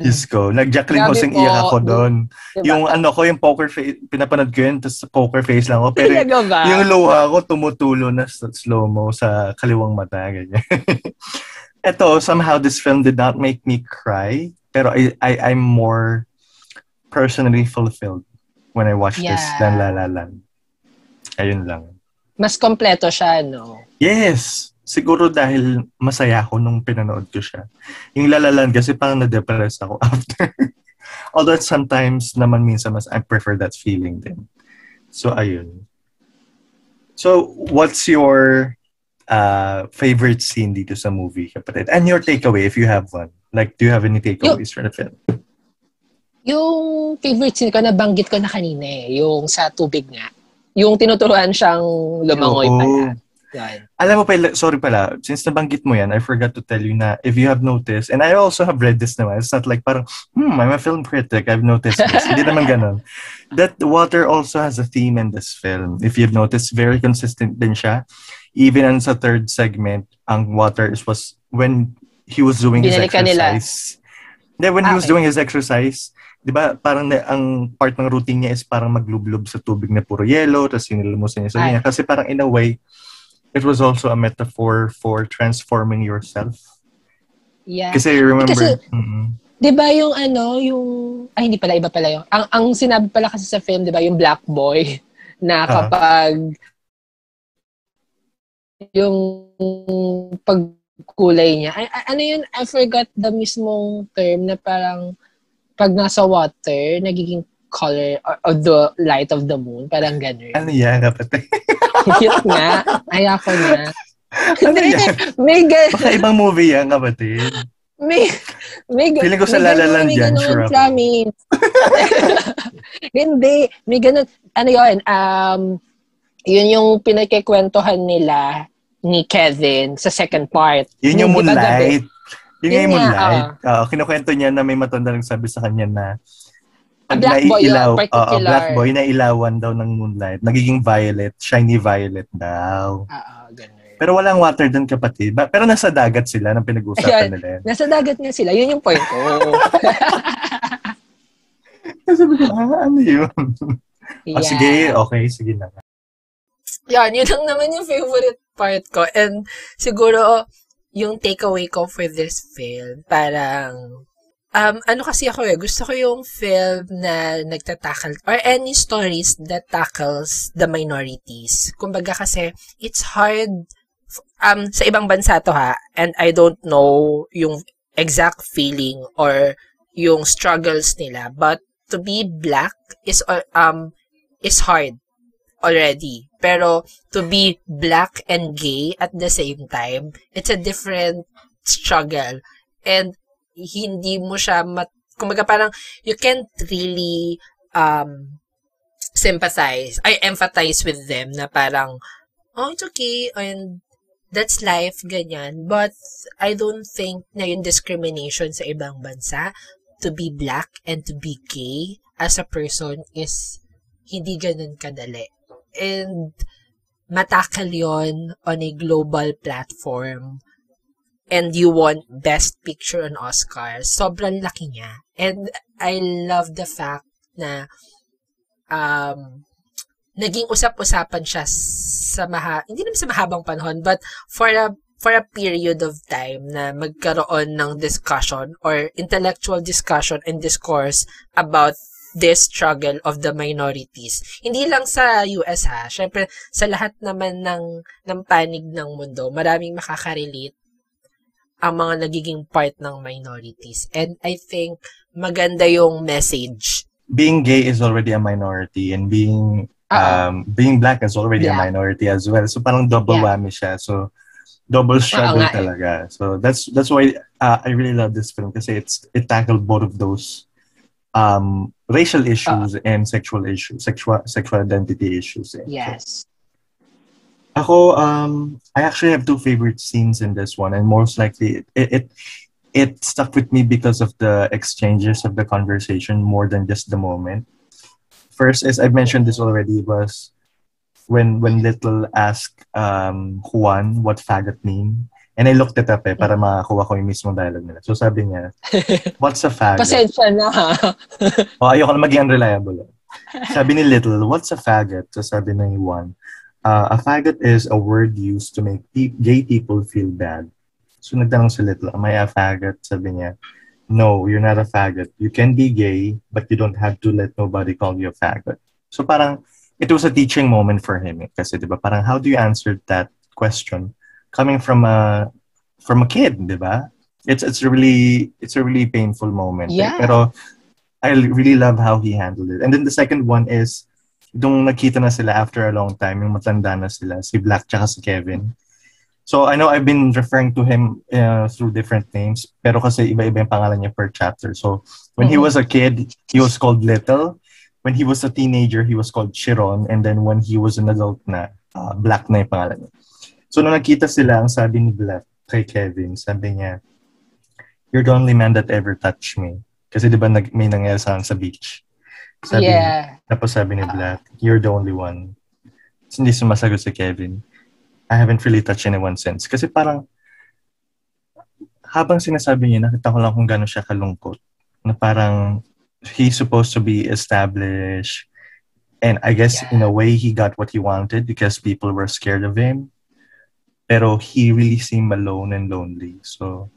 Speaker 1: Diyos ko. Nag-Jacqueline
Speaker 3: po.
Speaker 1: iyak ako doon.
Speaker 3: Diba?
Speaker 1: Yung ano ko, yung poker face, pinapanood ko yun, tapos poker face lang ako. *laughs* Pero
Speaker 3: ba?
Speaker 1: yung luha ko tumutulo na slow-mo sa kaliwang mata. Ganyan. *laughs* Ito, somehow this film did not make me cry, pero I, I, I'm more personally fulfilled when I watched this
Speaker 3: Yeah.
Speaker 1: than La La Land. Ayun lang.
Speaker 3: Mas kompleto siya, no?
Speaker 1: Yes! Siguro dahil masaya ako nung pinanood ko siya. Yung La La Land kasi parang na-depress ako *laughs* after. Although sometimes naman minsan mas I prefer that feeling din. So ayun. So what's your uh, favorite scene dito sa movie, kapatid? And your takeaway if you have one. Like, do you have any takeaways for the film?
Speaker 3: Yung favorite scene ko, nabanggit ko na kanina eh. Yung sa tubig nga. Yung tinuturuan siyang lumangoy
Speaker 1: Oo.
Speaker 3: pala. Yan.
Speaker 1: Alam mo pala, sorry pala, since nabanggit mo yan, I forgot to tell you na if you have noticed, and I also have read this naman, it's not like parang, hmm, I'm a film critic, I've noticed this. *laughs* Hindi naman ganun. That water also has a theme in this film. If you've noticed, very consistent din siya. Even on sa third segment, ang water is was when he was doing his
Speaker 3: Binalikan nila.
Speaker 1: Hindi, when he was
Speaker 3: Okay.
Speaker 1: doing his exercise, di ba, parang na, ang part ng routine niya is parang maglublob sa tubig na puro yelo, tapos sinilumusan niya sa niya. Kasi parang in a way, it was also a metaphor for transforming yourself.
Speaker 3: Yeah.
Speaker 1: Kasi remember,
Speaker 3: Kasi-
Speaker 1: Mhm.
Speaker 3: 'Di ba yung ano, yung ay hindi pala iba pala yung. Ang ang sinabi pala kasi sa film, 'di ba, yung black boy *laughs* na
Speaker 1: Ah.
Speaker 3: kapag yung pagkulay niya. Ay- ano yun? I forgot the mismong term na parang pag nasa water, nagiging color or- of the light of the moon. Parang gano'n.
Speaker 1: ano yan, kapatid? *laughs*
Speaker 3: Cute nga. Ay, ako na.
Speaker 1: ano yan?
Speaker 3: May, gan-
Speaker 1: Baka ibang movie yan, kapatid.
Speaker 3: may, may, ga-
Speaker 1: Feeling ko sa
Speaker 3: may
Speaker 1: La La
Speaker 3: ganun,
Speaker 1: Land
Speaker 3: may
Speaker 1: yan,
Speaker 3: ganun,
Speaker 1: sure
Speaker 3: promise. *laughs* Hindi, may ganun. Ano yun, um, yun yung pinagkikwentuhan nila ni Kevin sa second part.
Speaker 1: Yun yung? Moonlight. Yun
Speaker 3: Yun
Speaker 1: yung Moonlight. Oo, kinukwento niya na may matanda nang sabi sa kanya na
Speaker 4: A black boy yun,
Speaker 1: naiilaw-
Speaker 4: particular.
Speaker 1: oo, black boy na ilawan daw ng moonlight. Nagiging violet, shiny violet daw.
Speaker 4: Oo, ganun.
Speaker 1: Pero walang water doon kapatid. Ba- Pero nasa dagat sila nang pinag-uusapan
Speaker 4: Ayan.
Speaker 1: nila. yan.
Speaker 4: Nasa dagat nga sila. Yun yung point ko. *laughs*
Speaker 1: Sabi ko, ah, ano yun? *laughs* Ah,
Speaker 4: Yeah.
Speaker 1: sige, okay, sige na.
Speaker 3: Yan, yun lang naman yung favorite part ko. And siguro, yung takeaway ko for this film, parang, um, ano kasi ako eh, gusto ko yung film na nagtatakal, or any stories that tackles the minorities. Kumbaga kasi, it's hard, um, sa ibang bansa to ha, and I don't know yung exact feeling or yung struggles nila, but to be black is, uh, um, is hard already. Pero to be black and gay at the same time, it's a different struggle. And hindi mo siya mat kumbaga parang you can't really um sympathize I empathize with them na parang oh it's okay and that's life ganyan but I don't think na yung discrimination sa ibang bansa to be black and to be gay as a person is hindi ganun kadali and matakal yon on a global platform and you won Best Picture on Oscar, sobrang laki niya. And I love the fact na um, naging usap-usapan siya sa maha, hindi naman sa mahabang panahon, but for a for a period of time na magkaroon ng discussion or intellectual discussion and discourse about this struggle of the minorities. Hindi lang sa US ha, syempre sa lahat naman ng ng panig ng mundo, maraming makaka-relate ang mga nagiging part ng minorities. And I think maganda yung message.
Speaker 1: Being gay is already a minority and being um, being black is already a
Speaker 4: Yeah.
Speaker 1: minority as well. So parang double
Speaker 4: Yeah.
Speaker 1: whammy siya. So double struggle
Speaker 4: nga eh.
Speaker 1: talaga. So that's that's why uh, I really love this film kasi it's it tackled both of those um racial issues and sexual issues, sexual sexual identity issues. eh.
Speaker 4: Yes.
Speaker 1: Ako, um, I actually have two favorite scenes in this one, and most likely it it it stuck with me because of the exchanges of the conversation more than just the moment. First, as I mentioned this already, was when when Little asked um, Juan what faggot mean, and I looked it up eh, para makakuha ko yung mismong dialogue nila. So sabi niya, *laughs* what's a faggot?
Speaker 4: Pasensya na ha. *laughs*
Speaker 1: O, ayoko na maging unreliable. Sabi ni Little, what's a faggot? So sabi ni Juan, uh, a faggot is a word used to make pe- gay people feel bad. So nagtanong si Little, am I a faggot? Sabi niya, no, you're not a faggot. You can be gay, but you don't have to let nobody call you a faggot. So parang, it was a teaching moment for him. Eh. Kasi, di ba, parang how do you answer that question coming from a from a kid, di ba? It's it's a really it's a really painful moment. eh.
Speaker 4: Yeah.
Speaker 1: Pero I really love how he handled it. And then the second one is nung nakita na sila after a long time, yung matanda na sila, si Black tsaka si Kevin. So I know I've been referring to him uh, through different names, pero kasi iba-iba yung pangalan niya per chapter. So when he
Speaker 4: Mhm.
Speaker 1: was a kid, he was called Little. When he was a teenager, he was called Chiron. And then when he was an adult na, uh, Black na yung pangalan niya. So nung nakita sila, ang sabi ni Black kay Kevin, sabi niya, You're the only man that ever touched me. Kasi di ba nag, may nangyari sa sa beach? Sabi,
Speaker 4: yeah.
Speaker 1: tapos sabi ni Black, you're the only one. Tapos hindi sumasagot si Kevin. I haven't really touched anyone since. Kasi parang, habang sinasabi niya, nakita ko lang kung gano'n siya kalungkot. Na parang, he's supposed to be established. And I guess
Speaker 4: Yeah.
Speaker 1: in a way, he got what he wanted because people were scared of him. Pero he really seemed alone and lonely. So,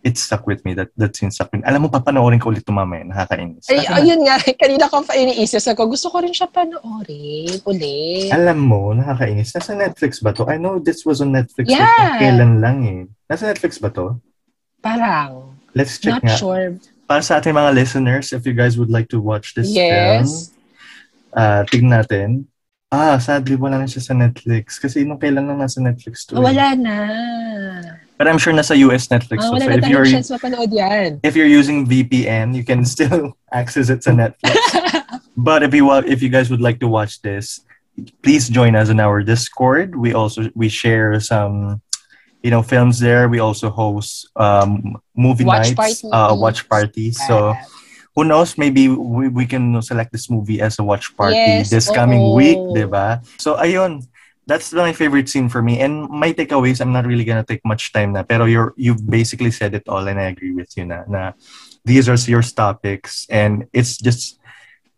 Speaker 1: it stuck with me. That that scene stuck with me. Alam mo, papanoorin ko ulit ito mamaya. Nakakainis.
Speaker 4: Ay, ayun nga. *laughs* Kanina ko pa iniisip ko. Gusto ko rin siya panoorin ulit.
Speaker 1: Alam mo, nakakainis. Nasa Netflix ba to? I know this was on Netflix.
Speaker 4: Yeah.
Speaker 1: Yeah. Kailan lang eh. Nasa Netflix ba to?
Speaker 4: Parang,
Speaker 1: Let's check
Speaker 4: not
Speaker 1: nga.
Speaker 4: sure.
Speaker 1: Para sa ating mga listeners, if you guys would like to watch this film,
Speaker 4: Yes.
Speaker 1: uh, tignan natin. Ah, sadly, wala na siya sa Netflix. Kasi nung kailan lang nasa Netflix to. eh.
Speaker 4: Wala na.
Speaker 1: But I'm sure nasa US Netflix. To.
Speaker 4: wala
Speaker 1: so
Speaker 4: na
Speaker 1: if you're,
Speaker 4: chance mapanood yan.
Speaker 1: if you're using VPN, you can still *laughs* access it sa Netflix. *laughs* But if you if you guys would like to watch this, please join us in our Discord. We also we share some you know films there. We also host um movie
Speaker 4: Watch
Speaker 1: nights,
Speaker 4: parties.
Speaker 1: uh watch parties. So
Speaker 4: Ah,
Speaker 1: who knows, maybe we, we can select this movie as a watch party
Speaker 3: Yes,
Speaker 1: this coming
Speaker 3: oo.
Speaker 1: week, diba? So, ayun. That's my favorite scene for me. And my takeaways, I'm not really gonna take much time na. Pero you're, you've basically said it all and I agree with you na, na these are your topics and it's just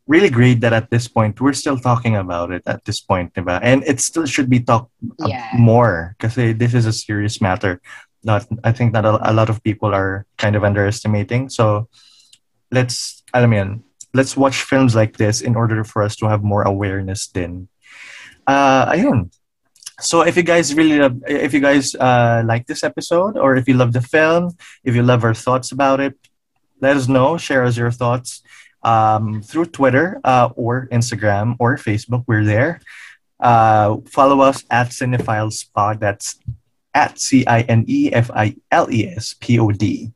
Speaker 1: really great that at this point, we're still talking about it at this point, diba? And it still should be talked
Speaker 3: Yeah.
Speaker 1: more because this is a serious matter. Not, I think that a, a lot of people are kind of underestimating. So let's, mo yun, let's watch films like this in order for us to have more awareness din. Uh, ayun. So if you guys really love, if you guys uh, like this episode or if you love the film, if you love our thoughts about it, let us know. Share us your thoughts um, through Twitter uh, or Instagram or Facebook. We're there. Uh, follow us at Cinephiles Pod. That's at C I N E F I L E S P O D.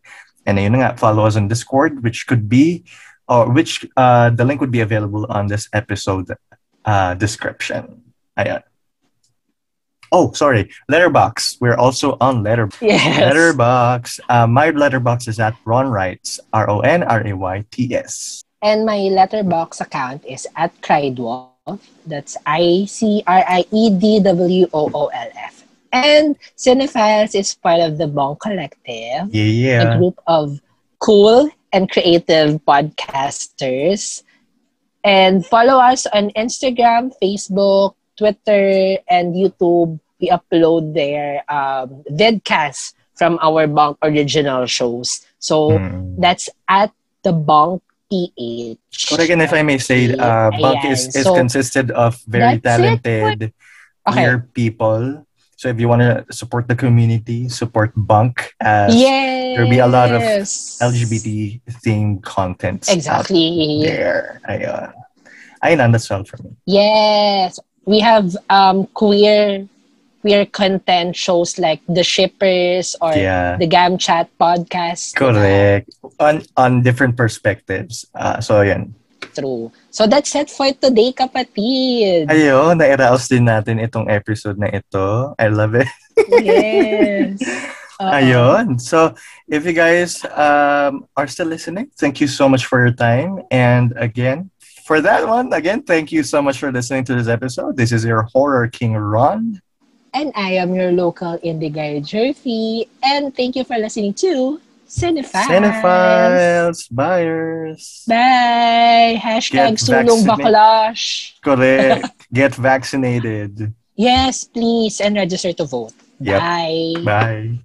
Speaker 1: And ayun na nga, follow us on Discord, which could be, or which uh, the link would be available on this episode uh, description. Ayan. Oh, sorry. Letterbox. We're also on Letter *laughs*
Speaker 3: Yes.
Speaker 1: Letterbox. Uh, my letterbox is at Ron Wrights. R O N R A Y T S.
Speaker 3: And my letterbox account is at Crydwolf. That's I C R I E D W O O L F. And Cinephiles is part of the Bong Collective, a
Speaker 1: Yeah.
Speaker 3: group of cool and creative podcasters. And follow us on Instagram, Facebook, Twitter, and YouTube. We upload their um, vidcasts from our Bonk original shows. So
Speaker 1: Mm.
Speaker 3: that's at the Bonk PH.
Speaker 1: Correct. And if I may say, uh, Bunk is, is
Speaker 3: So,
Speaker 1: consisted of very
Speaker 3: it.
Speaker 1: talented
Speaker 3: Okay.
Speaker 1: queer people. So if you want to support the community, support Bunk as
Speaker 3: yes.
Speaker 1: there'll be a lot of LGBT themed content
Speaker 3: Exactly.
Speaker 1: there. Ayun. Ayun, that's all for me.
Speaker 3: Yes. We have um queer queer content shows like The Shippers or
Speaker 1: Yeah.
Speaker 3: the Gam Chat podcast.
Speaker 1: Correct. On on different perspectives. Uh, so yun.
Speaker 3: True. So that's it for today, kapatid.
Speaker 1: Ayun, na-arouse din natin itong episode na ito. I love it.
Speaker 3: yes. Oo. *laughs*
Speaker 1: Ayun. So, if you guys um, are still listening, thank you so much for your time. And again, for that one, again, thank you so much for listening to this episode. This is your Horror King Ron.
Speaker 3: And I am your local indie guy, Jerfy. And thank you for listening to Cinephiles.
Speaker 1: Cinephiles, buyers.
Speaker 3: Bye! Hashtag sulong backlash.
Speaker 1: Correct. *laughs* Get vaccinated.
Speaker 3: Yes, please. And register to vote.
Speaker 1: Yep.
Speaker 3: Bye.
Speaker 1: Bye.